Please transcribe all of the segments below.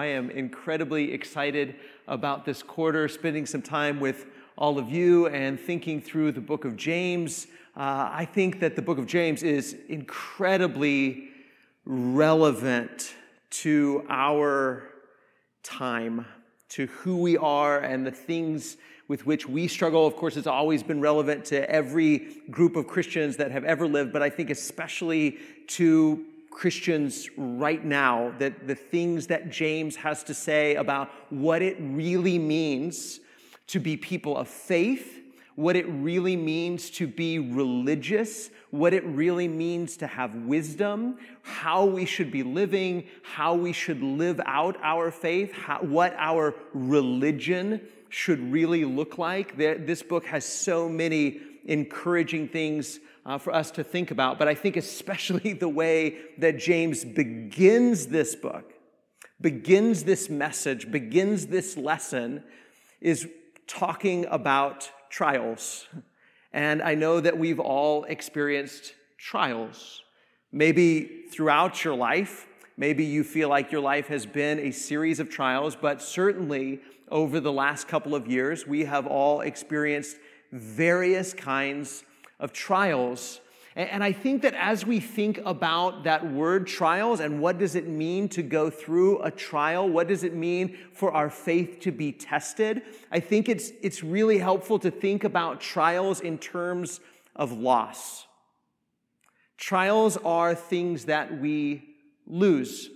I am incredibly excited about this quarter, spending some time with all of you and thinking through the book of James. Uh, I think that the book of James is incredibly relevant to our time, to who we are and the things with which we struggle. Of course, it's always been relevant to every group of Christians that have ever lived, but I think especially to Christians right now, that the things that James has to say about what it really means to be people of faith, what it really means to be religious, what it really means to have wisdom, how we should be living, how we should live out our faith, how, what our religion should really look like. This book has so many encouraging things uh, for us to think about. But I think especially the way that James begins this book, begins this message, begins this lesson, is talking about trials. And I know that we've all experienced trials. Maybe throughout your life, maybe you feel like your life has been a series of trials, but certainly over the last couple of years, we have all experienced various kinds of trials. And I think that as we think about that word trials and what does it mean to go through a trial, what does it mean for our faith to be tested, I think it's, it's really helpful to think about trials in terms of loss. Trials are things that we lose.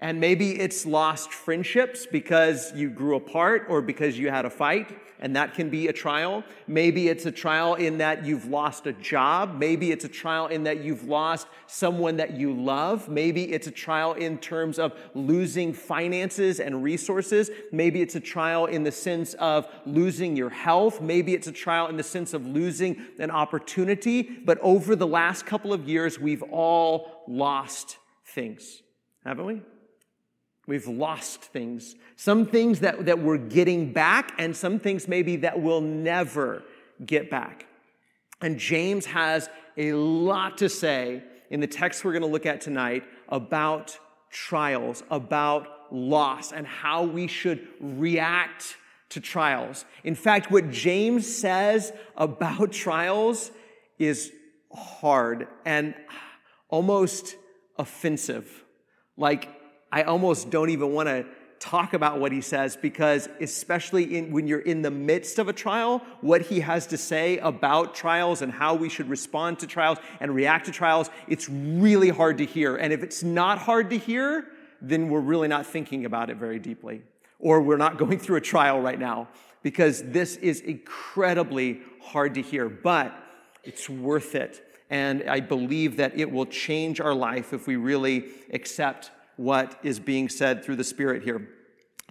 And maybe it's lost friendships because you grew apart or because you had a fight, and that can be a trial. Maybe it's a trial in that you've lost a job. Maybe it's a trial in that you've lost someone that you love. Maybe it's a trial in terms of losing finances and resources. Maybe it's a trial in the sense of losing your health. Maybe it's a trial in the sense of losing an opportunity. But over the last couple of years, we've all lost things, haven't we? We've lost things. Some things that, that we're getting back, and some things maybe that we'll never get back. And James has a lot to say in the text we're going to look at tonight about trials, about loss, and how we should react to trials. In fact, what James says about trials is hard and almost offensive. Like, I almost don't even want to talk about what he says because especially in, when you're in the midst of a trial what he has to say about trials and how we should respond to trials and react to trials it's really hard to hear. And if it's not hard to hear then we're really not thinking about it very deeply or we're not going through a trial right now because this is incredibly hard to hear but it's worth it. And i believe that it will change our life if we really accept what is being said through the Spirit here.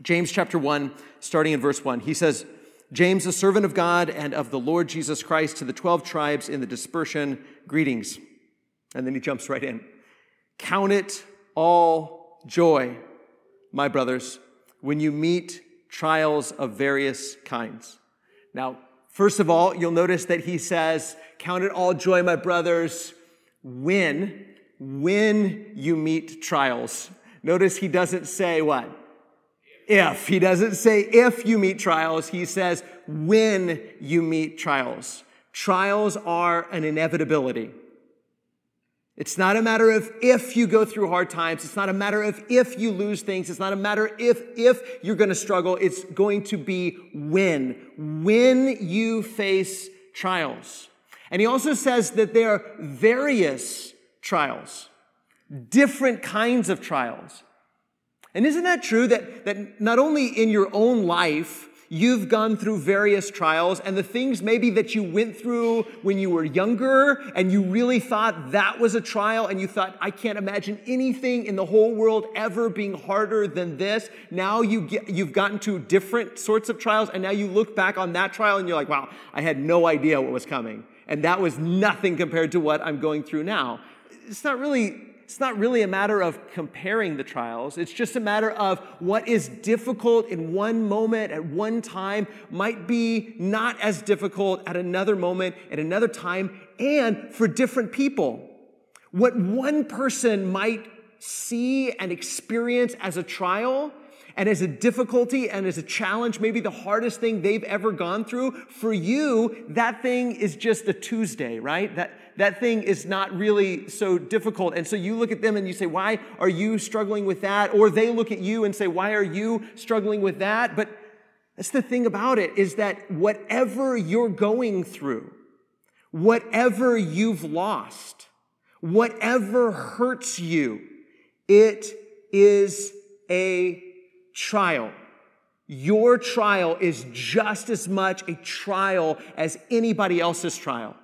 James chapter 1, starting in verse 1, he says, James, a servant of God and of the Lord Jesus Christ, to the 12 tribes in the dispersion, greetings. And then he jumps right in. Count it all joy, my brothers, when you meet trials of various kinds. Now, first of all, you'll notice that he says, Count it all joy, my brothers, when when you meet trials. Notice he doesn't say what? If. He doesn't say if you meet trials. He says when you meet trials. Trials are an inevitability. It's not a matter of if you go through hard times. It's not a matter of if you lose things. It's not a matter if if you're going to struggle. It's going to be when. When you face trials. And he also says that there are various trials, different kinds of trials. And isn't that true that, that not only in your own life, you've gone through various trials and the things maybe that you went through when you were younger and you really thought that was a trial and you thought, I can't imagine anything in the whole world ever being harder than this. Now you get, you've gotten to different sorts of trials and now you look back on that trial and you're like, wow, I had no idea what was coming. And that was nothing compared to what I'm going through now it's not really it's not really a matter of comparing the trials. It's just a matter of what is difficult in one moment at one time might be not as difficult at another moment at another time and for different people. What one person might see and experience as a trial and as a difficulty and as a challenge, maybe the hardest thing they've ever gone through, for you, that thing is just a Tuesday, right? That, that thing is not really so difficult. And so you look at them and you say, why are you struggling with that? Or they look at you and say, why are you struggling with that? But that's the thing about it is that whatever you're going through, whatever you've lost, whatever hurts you, it is a trial. Your trial is just as much a trial as anybody else's trial.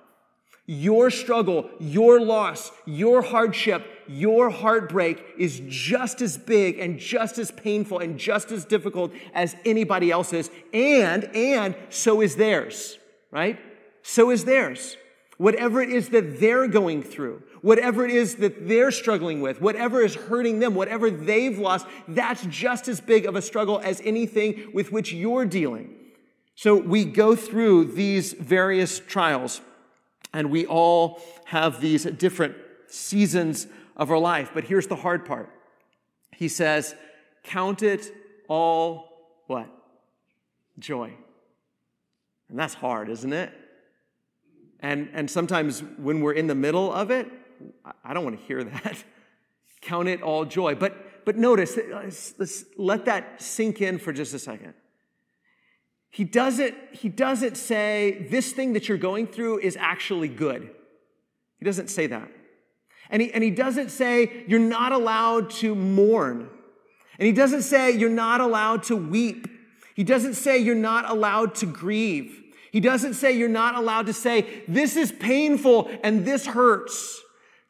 Your struggle, your loss, your hardship, your heartbreak is just as big and just as painful and just as difficult as anybody else's. And, and so is theirs, right? So is theirs. Whatever it is that they're going through, whatever it is that they're struggling with, whatever is hurting them, whatever they've lost, that's just as big of a struggle as anything with which you're dealing. So we go through these various trials, and we all have these different seasons of our life. But here's the hard part. He says, Count it all what? Joy. And that's hard, isn't it? And, and sometimes when we're in the middle of it, I don't want to hear that. Count it all joy. But, but notice, let's, let's let that sink in for just a second. He doesn't, he doesn't say, this thing that you're going through is actually good. He doesn't say that. And he, and he doesn't say, you're not allowed to mourn. And he doesn't say, you're not allowed to weep. He doesn't say, you're not allowed to grieve. He doesn't say you're not allowed to say, this is painful and this hurts.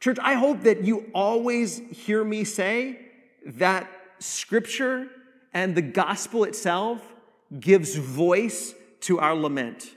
Church, I hope that you always hear me say that scripture and the gospel itself gives voice to our lament.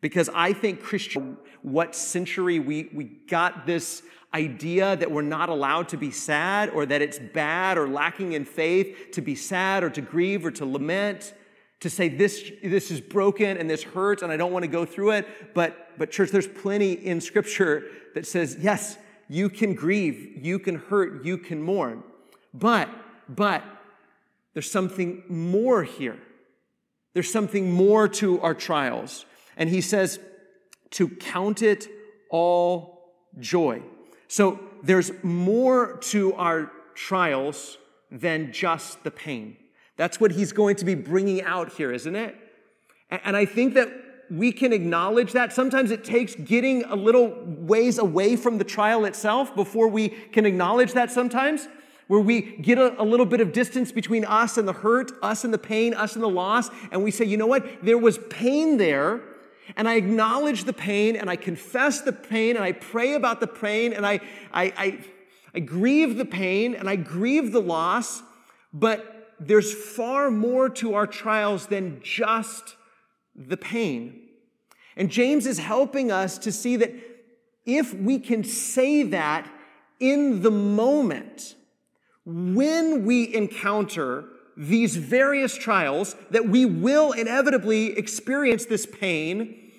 Because I think Christian, what century we, we got this idea that we're not allowed to be sad or that it's bad or lacking in faith to be sad or to grieve or to lament to say this, this is broken and this hurts and I don't want to go through it. But, but church, there's plenty in scripture that says, yes, you can grieve, you can hurt, you can mourn. But, but there's something more here. There's something more to our trials. And he says to count it all joy. So there's more to our trials than just the pain. That's what he's going to be bringing out here, isn't it? And I think that we can acknowledge that. Sometimes it takes getting a little ways away from the trial itself before we can acknowledge that sometimes, where we get a, a, little bit of distance between us and the hurt, us and the pain, us and the loss, and we say, you know what? There was pain there, and I acknowledge the pain, and I confess the pain, and I pray about the pain, and I, I, I, I grieve the pain, and I grieve the loss, but there's far more to our trials than just the pain. And James is helping us to see that if we can say that in the moment, when we encounter these various trials, that we will inevitably experience this pain,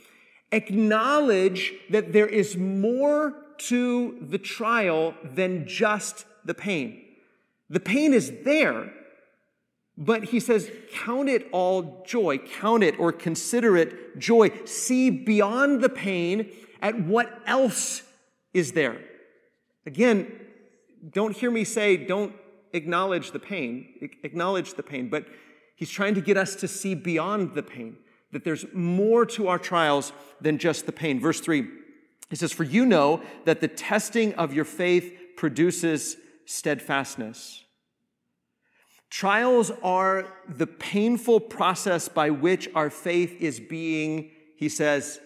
acknowledge that there is more to the trial than just the pain. The pain is there, but he says, count it all joy, count it or consider it joy. See beyond the pain at what else is there. Again, don't hear me say, don't acknowledge the pain, acknowledge the pain, but he's trying to get us to see beyond the pain, that there's more to our trials than just the pain. Verse 3, he says, For you know that the testing of your faith produces steadfastness. Trials are the painful process by which our faith is being, he says,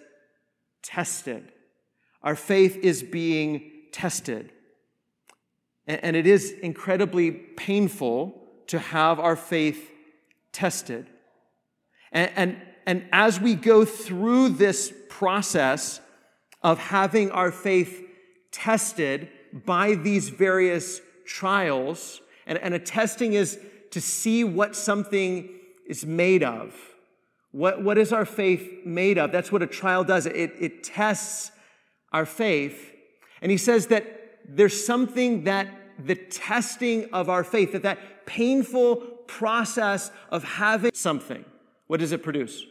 tested. Our faith is being tested. And it is incredibly painful to have our faith tested. And, and, and as we go through this process of having our faith tested by these various trials, and, and a testing is to see what something is made of. What, what is our faith made of? That's what a trial does. It, it tests our faith. And he says that there's something that the testing of our faith, that that painful process of having something, what does it produce?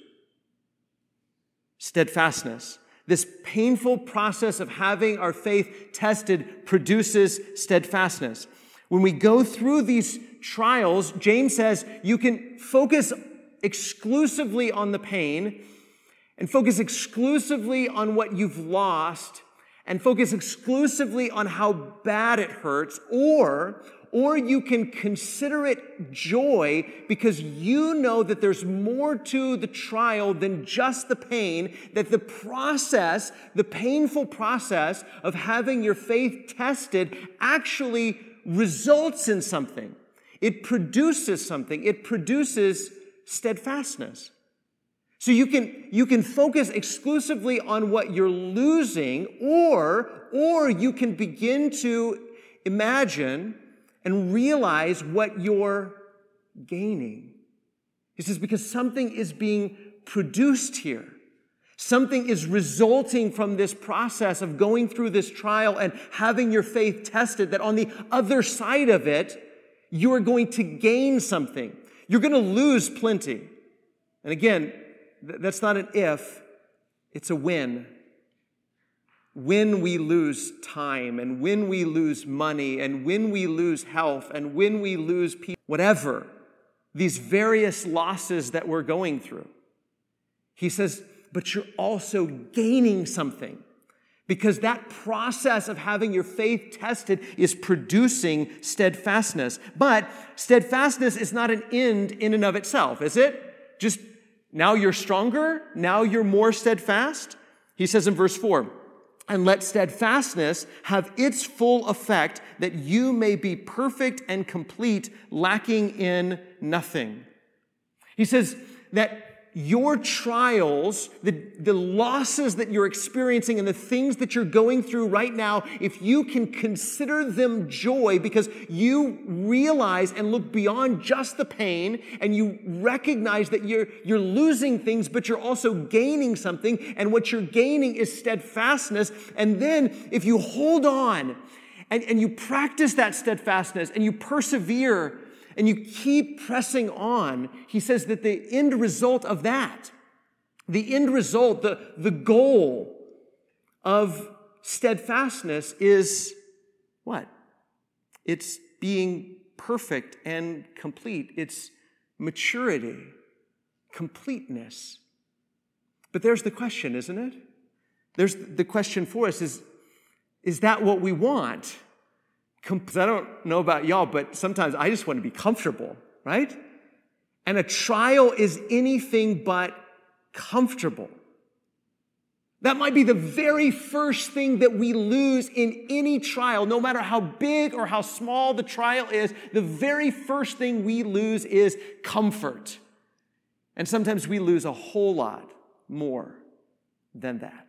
Steadfastness. This painful process of having our faith tested produces steadfastness. When we go through these trials, James says you can focus exclusively on the pain and focus exclusively on what you've lost and focus exclusively on how bad it hurts or or you can consider it joy because you know that there's more to the trial than just the pain, that the process, the painful process of having your faith tested actually results in something. It produces something. It produces steadfastness. So you can, you can focus exclusively on what you're losing, or, or you can begin to imagine and realize what you're gaining. He says, because something is being produced here. Something is resulting from this process of going through this trial and having your faith tested, that on the other side of it, you are going to gain something. You're going to lose plenty. And again, that's not an if, it's a when. When we lose time and when we lose money and when we lose health and when we lose people, whatever, these various losses that we're going through. He says, but you're also gaining something because that process of having your faith tested is producing steadfastness. But steadfastness is not an end in and of itself, is it? Just now you're stronger, now you're more steadfast. He says in verse 4, and let steadfastness have its full effect that you may be perfect and complete, lacking in nothing. He says that your trials, the, the losses that you're experiencing, and the things that you're going through right now, if you can consider them joy because you realize and look beyond just the pain and you recognize that you're, you're losing things, but you're also gaining something, and what you're gaining is steadfastness. And then if you hold on and, and you practice that steadfastness and you persevere, and you keep pressing on, he says that the end result of that, the end result, the, the goal of steadfastness is what? It's being perfect and complete. It's maturity, completeness. But there's the question, isn't it? There's the question for us is, is that what we want? Because I don't know about y'all, but sometimes I just want to be comfortable, right? And a trial is anything but comfortable. That might be the very first thing that we lose in any trial, no matter how big or how small the trial is. The very first thing we lose is comfort. And sometimes we lose a whole lot more than that.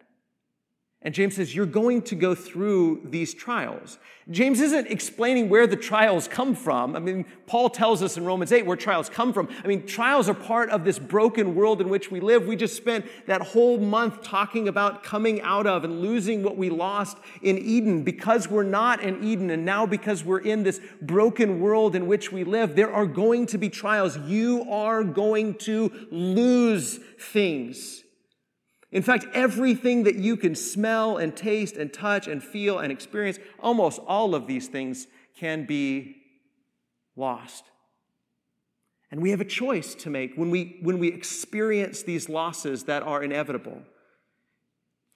And James says, You're going to go through these trials. James isn't explaining where the trials come from. I mean, Paul tells us in Romans 8 where trials come from. I mean, trials are part of this broken world in which we live. We just spent that whole month talking about coming out of and losing what we lost in Eden because we're not in Eden. And now because we're in this broken world in which we live, there are going to be trials. You are going to lose things. In fact, everything that you can smell and taste and touch and feel and experience, almost all of these things can be lost. And we have a choice to make when we, when we experience these losses that are inevitable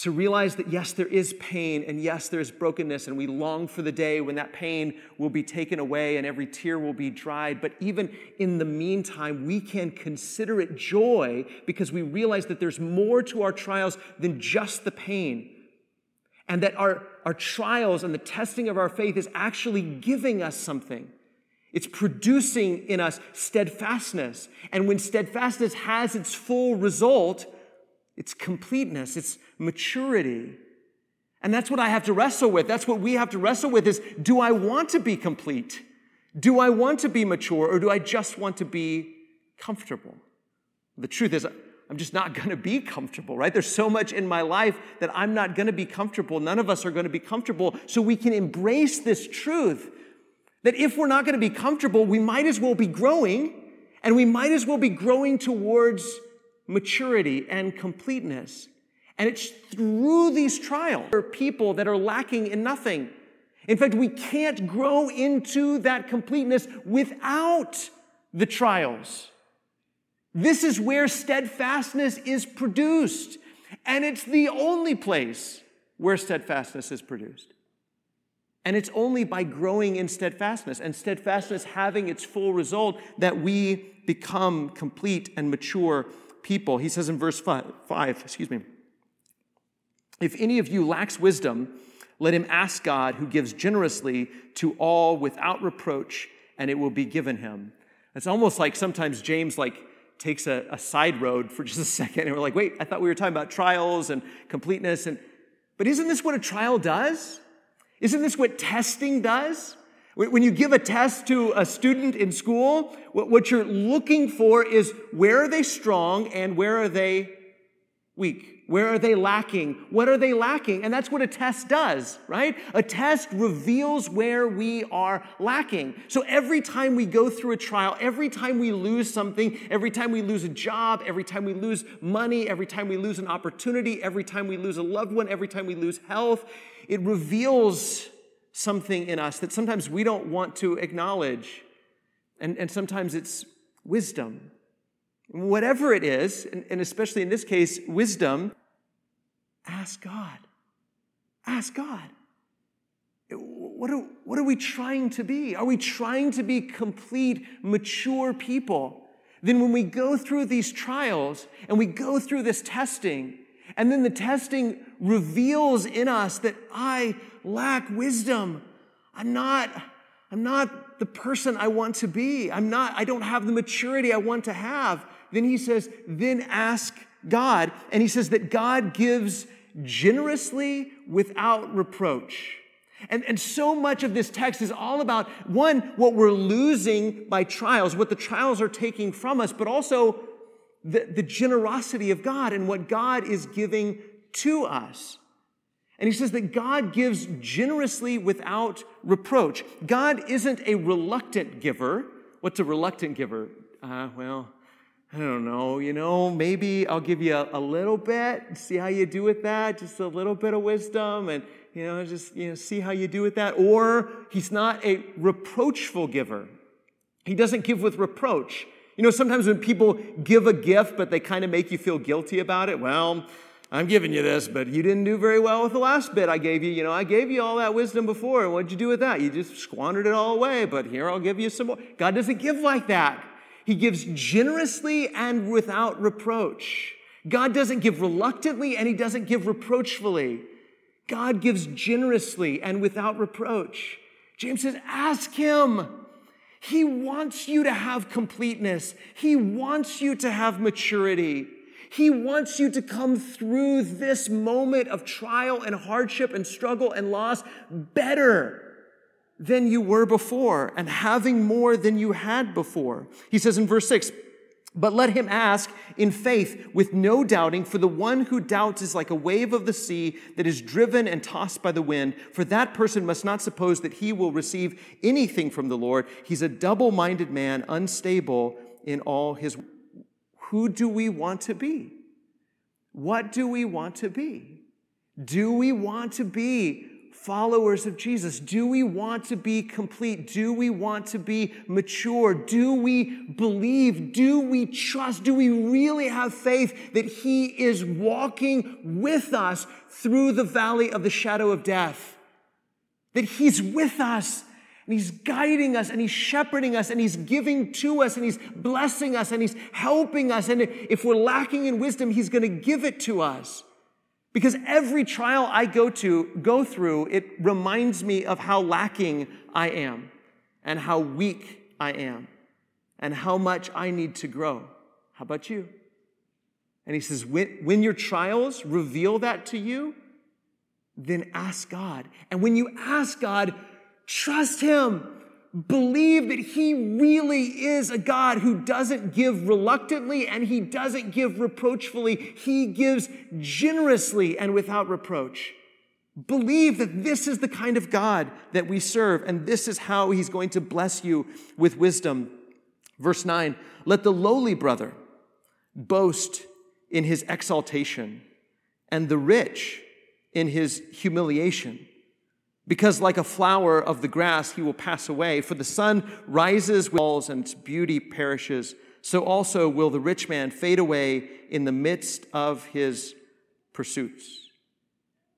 to realize that yes, there is pain and yes, there is brokenness, and we long for the day when that pain will be taken away and every tear will be dried. But even in the meantime, we can consider it joy because we realize that there's more to our trials than just the pain. And that our, our trials and the testing of our faith is actually giving us something. It's producing in us steadfastness. And when steadfastness has its full result, it's completeness, it's maturity. And that's what I have to wrestle with. That's what we have to wrestle with is do I want to be complete? Do I want to be mature or do I just want to be comfortable? The truth is, I'm just not going to be comfortable, right? There's so much in my life that I'm not going to be comfortable. None of us are going to be comfortable. So we can embrace this truth that if we're not going to be comfortable, we might as well be growing And we might as well be growing towards maturity and completeness. And it's through these trials for people that are lacking in nothing. In fact, we can't grow into that completeness without the trials. This is where steadfastness is produced. And it's the only place where steadfastness is produced. And it's only by growing in steadfastness and steadfastness having its full result that we become complete and mature people. He says in verse five, five excuse me, if any of you lacks wisdom, let him ask God who gives generously to all without reproach, and it will be given him. It's almost like sometimes James like takes a, a side road for just a second, and we're like, wait, I thought we were talking about trials and completeness, and but isn't this what a trial does? Isn't this what testing does? When you give a test to a student in school, what you're looking for is where are they strong and where are they weak? Where are they lacking? What are they lacking? And that's what a test does, right? A test reveals where we are lacking. So every time we go through a trial, every time we lose something, every time we lose a job, every time we lose money, every time we lose an opportunity, every time we lose a loved one, every time we lose health, it reveals something in us that sometimes we don't want to acknowledge. And, and sometimes it's wisdom. Whatever it is, and, and especially in this case, wisdom, Ask God. Ask God. What are, what are we trying to be? Are we trying to be complete, mature people? Then, when we go through these trials and we go through this testing, and then the testing reveals in us that I lack wisdom. I'm not, I'm not the person I want to be. I'm not, I don't have the maturity I want to have. Then he says, then ask God. And he says that God gives generously without reproach. And, and so much of this text is all about one, what we're losing by trials, what the trials are taking from us, but also the, the generosity of God and what God is giving to us. And he says that God gives generously without reproach. God isn't a reluctant giver. What's a reluctant giver? Uh, well, I don't know, you know, maybe I'll give you a, a, little bit, see how you do with that, just a little bit of wisdom, and, you know, just, you know, see how you do with that. Or he's not a reproachful giver. He doesn't give with reproach. You know, sometimes when people give a gift, but they kind of make you feel guilty about it, well, I'm giving you this, but you didn't do very well with the last bit I gave you. You know, I gave you all that wisdom before. and What'd you do with that? You just squandered it all away, but here I'll give you some more. God doesn't give like that. He gives generously and without reproach. God doesn't give reluctantly and he doesn't give reproachfully. God gives generously and without reproach. James says, ask him. He wants you to have completeness. He wants you to have maturity. He wants you to come through this moment of trial and hardship and struggle and loss better than you were before and having more than you had before. He says in verse 6, but let him ask in faith with no doubting, for the one who doubts is like a wave of the sea that is driven and tossed by the wind. For that person must not suppose that he will receive anything from the Lord. He's a double minded man, unstable in all his. Who do we want to be? What do we want to be? Do we want to be followers of Jesus? Do we want to be complete? Do we want to be mature? Do we believe? Do we trust? Do we really have faith that He is walking with us through the valley of the shadow of death? That He's with us and He's guiding us and He's shepherding us and He's giving to us and He's blessing us and He's helping us. And if we're lacking in wisdom, He's going to give it to us. Because every trial I go to, go through, it reminds me of how lacking I am and how weak I am and how much I need to grow. How about you? And he says, when, when your trials reveal that to you, then ask God. And when you ask God, trust Him. Believe that He really is a God who doesn't give reluctantly and He doesn't give reproachfully. He gives generously and without reproach. Believe that this is the kind of God that we serve and this is how He's going to bless you with wisdom. Verse 9 Let the lowly brother boast in his exaltation, and the rich in his humiliation. Because, like a flower of the grass, he will pass away. For the sun rises with and its beauty perishes. So also will the rich man fade away in the midst of his pursuits.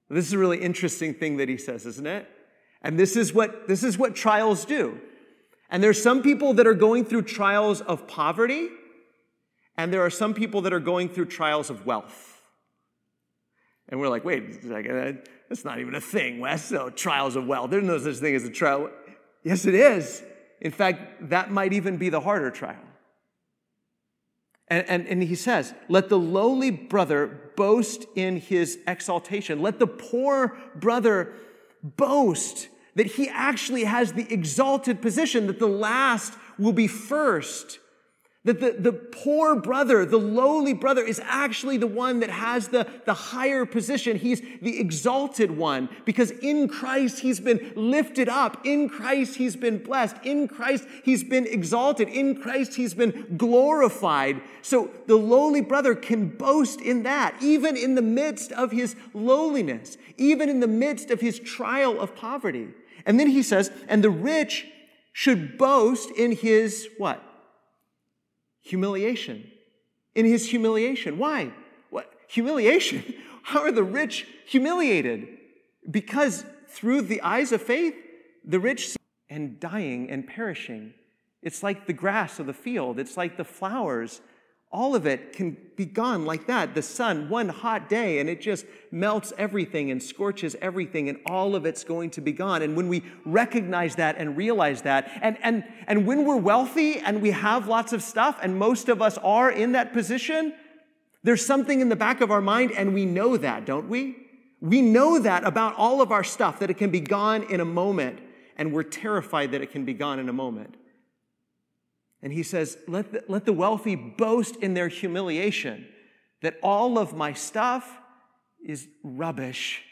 This is a really interesting thing that he says, isn't it? And this is what, this is what trials do. And there's some people that are going through trials of poverty, and there are some people that are going through trials of wealth. And we're like, wait that's not even a thing, Wes. So trials of wealth. There's no such thing as a trial. Yes, it is. In fact, that might even be the harder trial. And, and, and, he says, Let the lowly brother boast in his exaltation. Let the poor brother boast that he actually has the exalted position, that the last will be first. That the, the poor brother, the lowly brother, is actually the one that has the, the higher position. He's the exalted one because in Christ he's been lifted up. In Christ he's been blessed. In Christ he's been exalted. In Christ he's been glorified. So the lowly brother can boast in that, even in the midst of his lowliness, even in the midst of his trial of poverty. And then he says, and the rich should boast in his what? Humiliation. In his humiliation. Why? What? Humiliation? How are the rich humiliated? Because through the eyes of faith, the rich and dying and perishing. It's like the grass of the field. It's like the flowers all of it can be gone like that. The sun, one hot day, and it just melts everything and scorches everything, and all of it's going to be gone. And when we recognize that and realize that, and, and, and when we're wealthy and we have lots of stuff, and most of us are in that position, there's something in the back of our mind, and we know that, don't we? We know that about all of our stuff, that it can be gone in a moment, and we're terrified that it can be gone in a moment. And he says, let the, let the wealthy boast in their humiliation that all of my stuff is rubbish.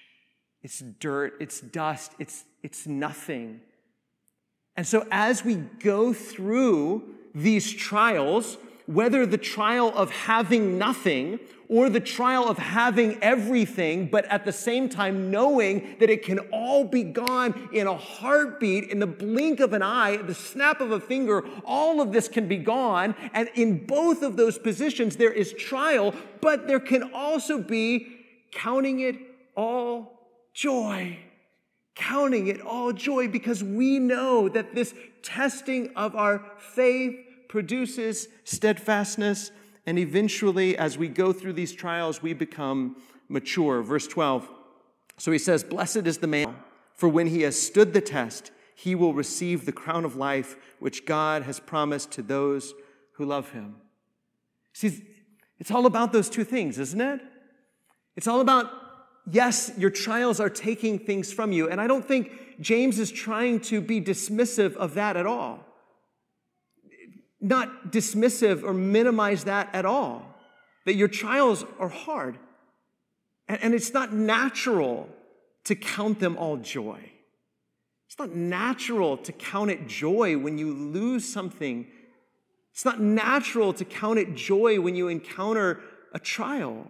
It's dirt, it's dust, it's, it's nothing. And so as we go through these trials, whether the trial of having nothing or the trial of having everything, but at the same time knowing that it can all be gone in a heartbeat, in the blink of an eye, the snap of a finger, all of this can be gone. And in both of those positions, there is trial, but there can also be counting it all joy. Counting it all joy because we know that this testing of our faith produces steadfastness, and eventually, as we go through these trials, we become mature. Verse 12. So he says, Blessed is the man, for when he has stood the test, he will receive the crown of life which God has promised to those who love him. See, it's all about those two things, isn't it? It's all about, yes, your trials are taking things from you. And I don't think James is trying to be dismissive of that at all not dismissive or minimize that at all. That your trials are hard. And, it's not natural to count them all joy. It's not natural to count it joy when you lose something. It's not natural to count it joy when you encounter a trial.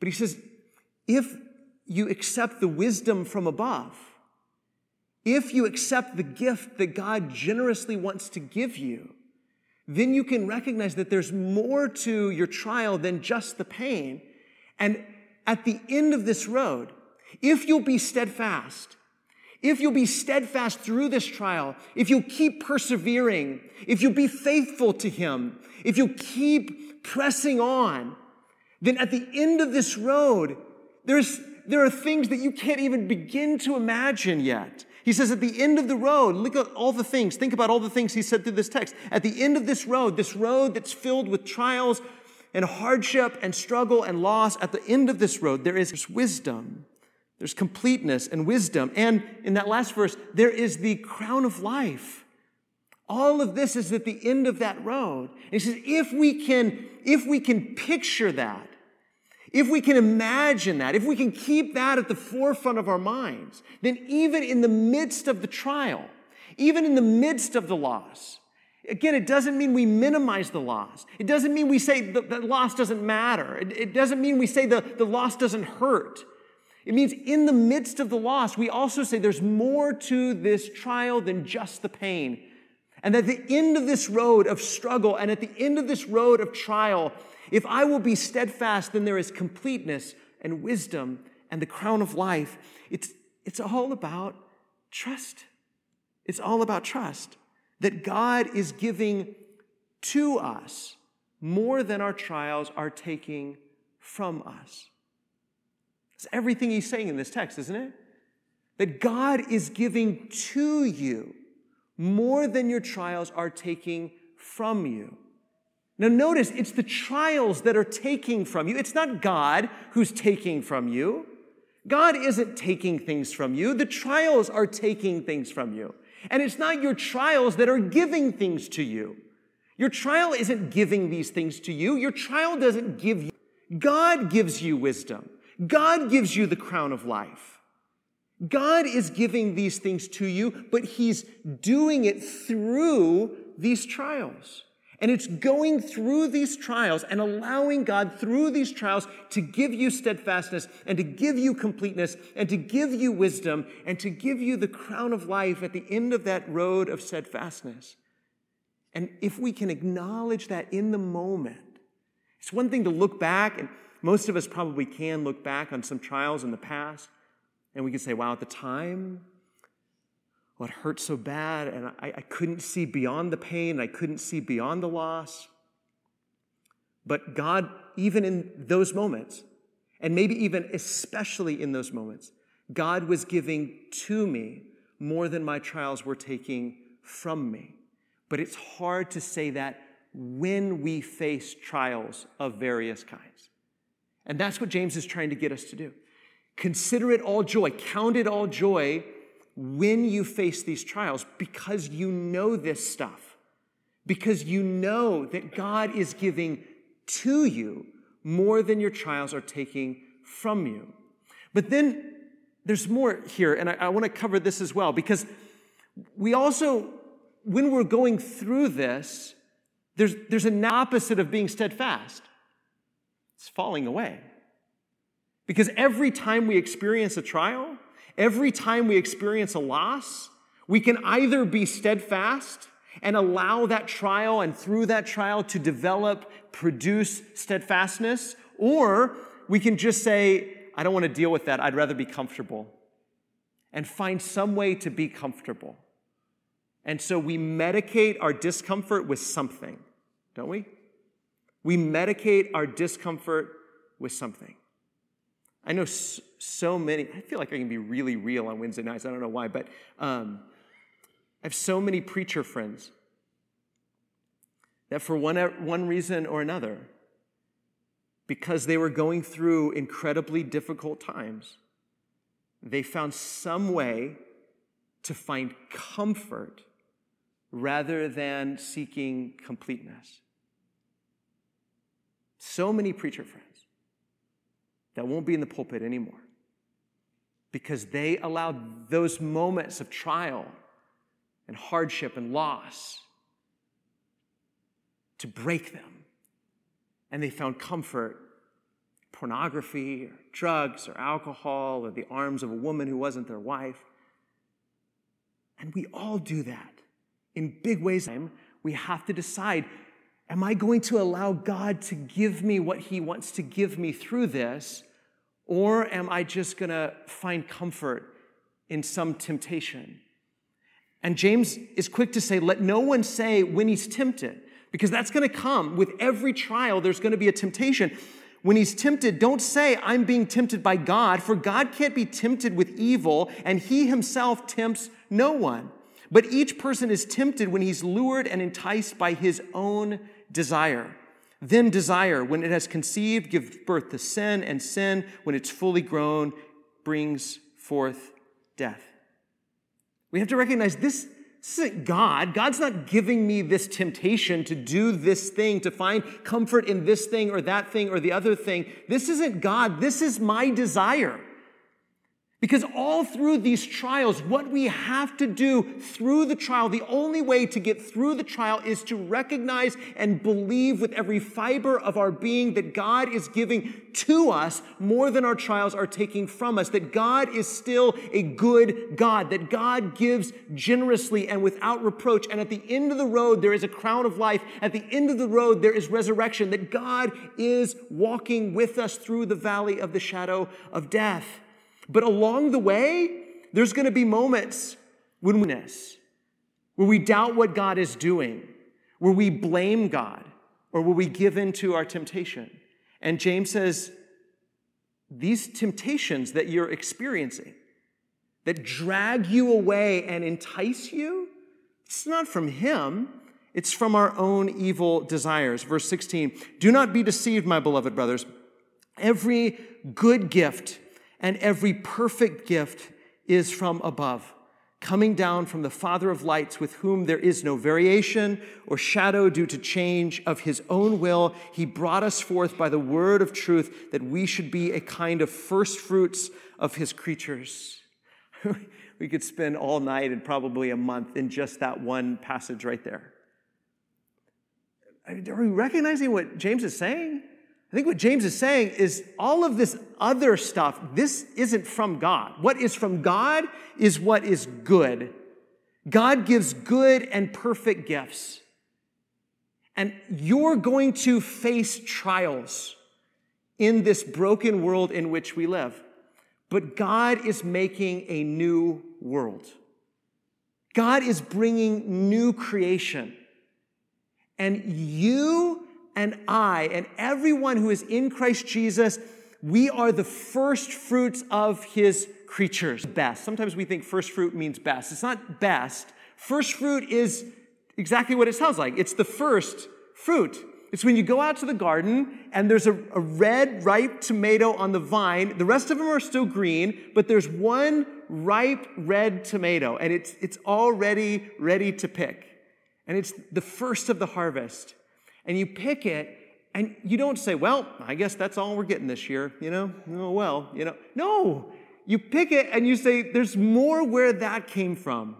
But he says, if you accept the wisdom from above, if you accept the gift that God generously wants to give you, then you can recognize that there's more to your trial than just the pain. And at the end of this road, if you'll be steadfast, if you'll be steadfast through this trial, if you'll keep persevering, if you'll be faithful to Him, if you'll keep pressing on, then at the end of this road, there's, there are things that you can't even begin to imagine yet. He says, at the end of the road, look at all the things. Think about all the things he said through this text. At the end of this road, this road that's filled with trials and hardship and struggle and loss, at the end of this road, there is wisdom. There's completeness and wisdom. And in that last verse, there is the crown of life. All of this is at the end of that road. And he says, if we can, if we can picture that, if we can imagine that, if we can keep that at the forefront of our minds, then even in the midst of the trial, even in the midst of the loss, Again, it doesn't mean we minimize the loss. It doesn't mean we say the, the loss doesn't matter. It, it doesn't mean we say the, the loss doesn't hurt. It means in the midst of the loss, we also say there's more to this trial than just the pain. And at the end of this road of struggle and at the end of this road of trial, if I will be steadfast, then there is completeness and wisdom and the crown of life. It's, it's all about trust. It's all about trust that God is giving to us more than our trials are taking from us. It's everything he's saying in this text, isn't it? That God is giving to you more than your trials are taking from you. Now, notice it's the trials that are taking from you. It's not God who's taking from you. God isn't taking things from you. The trials are taking things from you. And it's not your trials that are giving things to you. Your trial isn't giving these things to you. Your trial doesn't give you. God gives you wisdom. God gives you the crown of life. God is giving these things to you, but He's doing it through these trials. And it's going through these trials and allowing God through these trials to give you steadfastness and to give you completeness and to give you wisdom and to give you the crown of life at the end of that road of steadfastness. And if we can acknowledge that in the moment, it's one thing to look back and most of us probably can look back on some trials in the past and we can say, wow, at the time, it hurt so bad, and I, I couldn't see beyond the pain, I couldn't see beyond the loss. But God, even in those moments, and maybe even especially in those moments, God was giving to me more than my trials were taking from me. But it's hard to say that when we face trials of various kinds. And that's what James is trying to get us to do. Consider it all joy, count it all joy when you face these trials because you know this stuff, because you know that God is giving to you more than your trials are taking from you. But then there's more here, and I, I want to cover this as well because we also, when we're going through this, there's, there's an opposite of being steadfast it's falling away. Because every time we experience a trial, every time we experience a loss, we can either be steadfast and allow that trial and through that trial to develop, produce steadfastness, or we can just say, I don't want to deal with that. I'd rather be comfortable and find some way to be comfortable. And so we medicate our discomfort with something, don't we? We medicate our discomfort with something. I know so many, I feel like I can be really real on Wednesday nights. I don't know why, but um, I have so many preacher friends that for one, one reason or another, because they were going through incredibly difficult times, they found some way to find comfort rather than seeking completeness. So many preacher friends that won't be in the pulpit anymore because they allowed those moments of trial and hardship and loss to break them. And they found comfort pornography or drugs or alcohol or the arms of a woman who wasn't their wife. And we all do that in big ways. We have to decide Am I going to allow God to give me what He wants to give me through this? Or am I just going to find comfort in some temptation? And James is quick to say, let no one say when he's tempted, because that's going to come. With every trial, there's going to be a temptation. When he's tempted, don't say, I'm being tempted by God, for God can't be tempted with evil, and he himself tempts no one. But each person is tempted when he's lured and enticed by his own desire. Then desire, when it has conceived, gives birth to sin, and sin, when it's fully grown, brings forth death. We have to recognize this, this isn't God. God's not giving me this temptation to do this thing, to find comfort in this thing or that thing or the other thing. This isn't God. This is my desire. Because all through these trials, what we have to do through the trial, the only way to get through the trial is to recognize and believe with every fiber of our being that God is giving to us more than our trials are taking from us, that God is still a good God, that God gives generously and without reproach. And at the end of the road, there is a crown of life. At the end of the road, there is resurrection, that God is walking with us through the valley of the shadow of death. But along the way, there's going to be moments when we miss, where we doubt what God is doing, where we blame God, or where we give in to our temptation. And James says, these temptations that you're experiencing, that drag you away and entice you, it's not from Him. It's from our own evil desires. Verse 16 Do not be deceived, my beloved brothers. Every good gift and every perfect gift is from above, coming down from the Father of lights, with whom there is no variation or shadow due to change of his own will. He brought us forth by the word of truth that we should be a kind of first fruits of his creatures. we could spend all night and probably a month in just that one passage right there. Are we recognizing what James is saying? I think what James is saying is all of this other stuff, this isn't from God. What is from God is what is good. God gives good and perfect gifts. And you're going to face trials in this broken world in which we live. But God is making a new world. God is bringing new creation. And you and I and everyone who is in Christ Jesus, we are the first fruits of his creatures. Best. Sometimes we think first fruit means best. It's not best. First fruit is exactly what it sounds like. It's the first fruit. It's when you go out to the garden and there's a, a, red, ripe tomato on the vine. The rest of them are still green, but there's one ripe red tomato and it's, it's already ready to pick. And it's the first of the harvest and you pick it and you don't say, well, I guess that's all we're getting this year, you know? Oh, well, you know. No, you pick it and you say, there's more where that came from.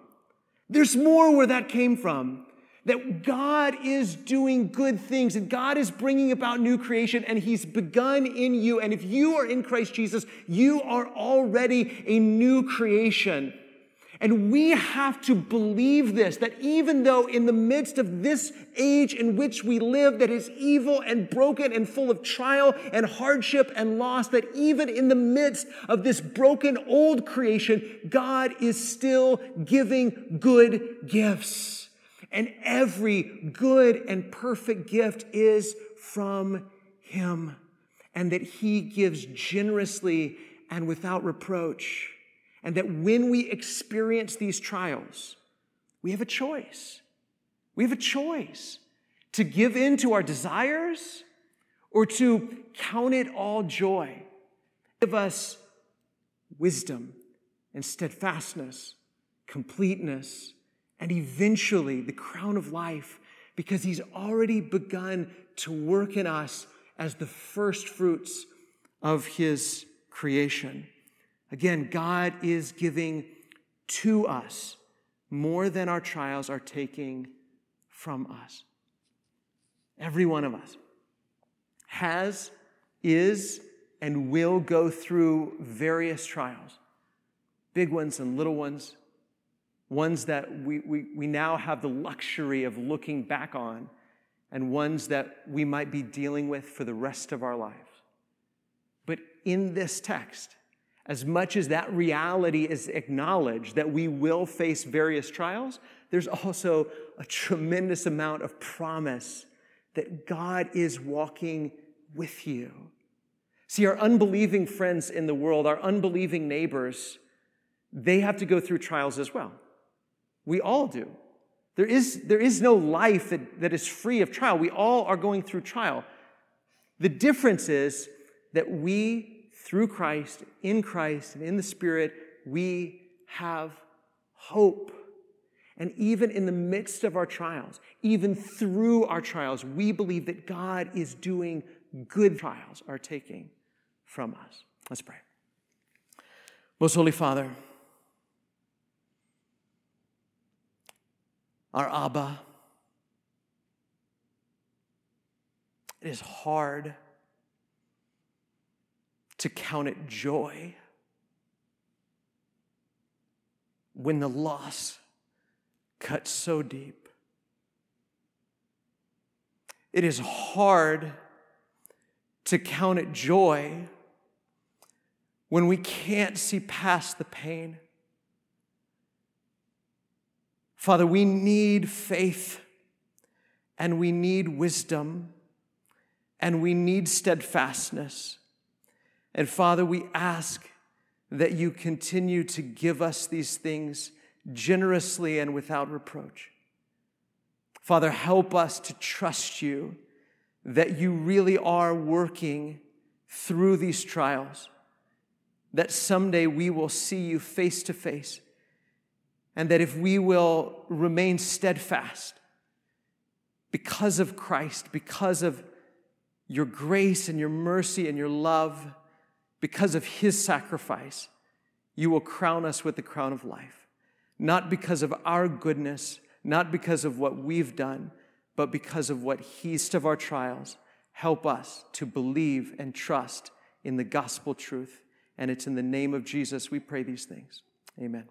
There's more where that came from. That God is doing good things and God is bringing about new creation and He's begun in you. And if you are in Christ Jesus, you are already a new creation. And we have to believe this that even though in the midst of this age in which we live, that is evil and broken and full of trial and hardship and loss, that even in the midst of this broken old creation, God is still giving good gifts. And every good and perfect gift is from Him, and that He gives generously and without reproach. And that when we experience these trials, we have a choice. We have a choice to give in to our desires or to count it all joy. Give us wisdom and steadfastness, completeness, and eventually the crown of life because he's already begun to work in us as the first fruits of his creation. Again, God is giving to us more than our trials are taking from us. Every one of us has, is, and will go through various trials big ones and little ones, ones that we, we, we now have the luxury of looking back on, and ones that we might be dealing with for the rest of our lives. But in this text, as much as that reality is acknowledged that we will face various trials, there's also a tremendous amount of promise that God is walking with you. See, our unbelieving friends in the world, our unbelieving neighbors, they have to go through trials as well. We all do. There is, there is no life that, that is free of trial. We all are going through trial. The difference is that we through Christ, in Christ, and in the Spirit, we have hope. And even in the midst of our trials, even through our trials, we believe that God is doing good trials are taking from us. Let's pray. Most Holy Father, our Abba, it is hard to count it joy when the loss cuts so deep. It is hard to count it joy when we can't see past the pain. Father, we need faith and we need wisdom and we need steadfastness. And Father, we ask that you continue to give us these things generously and without reproach. Father, help us to trust you that you really are working through these trials, that someday we will see you face to face, and that if we will remain steadfast because of Christ, because of your grace and your mercy and your love, because of his sacrifice, you will crown us with the crown of life. Not because of our goodness, not because of what we've done, but because of what he's of our trials. Help us to believe and trust in the gospel truth. And it's in the name of Jesus we pray these things. Amen.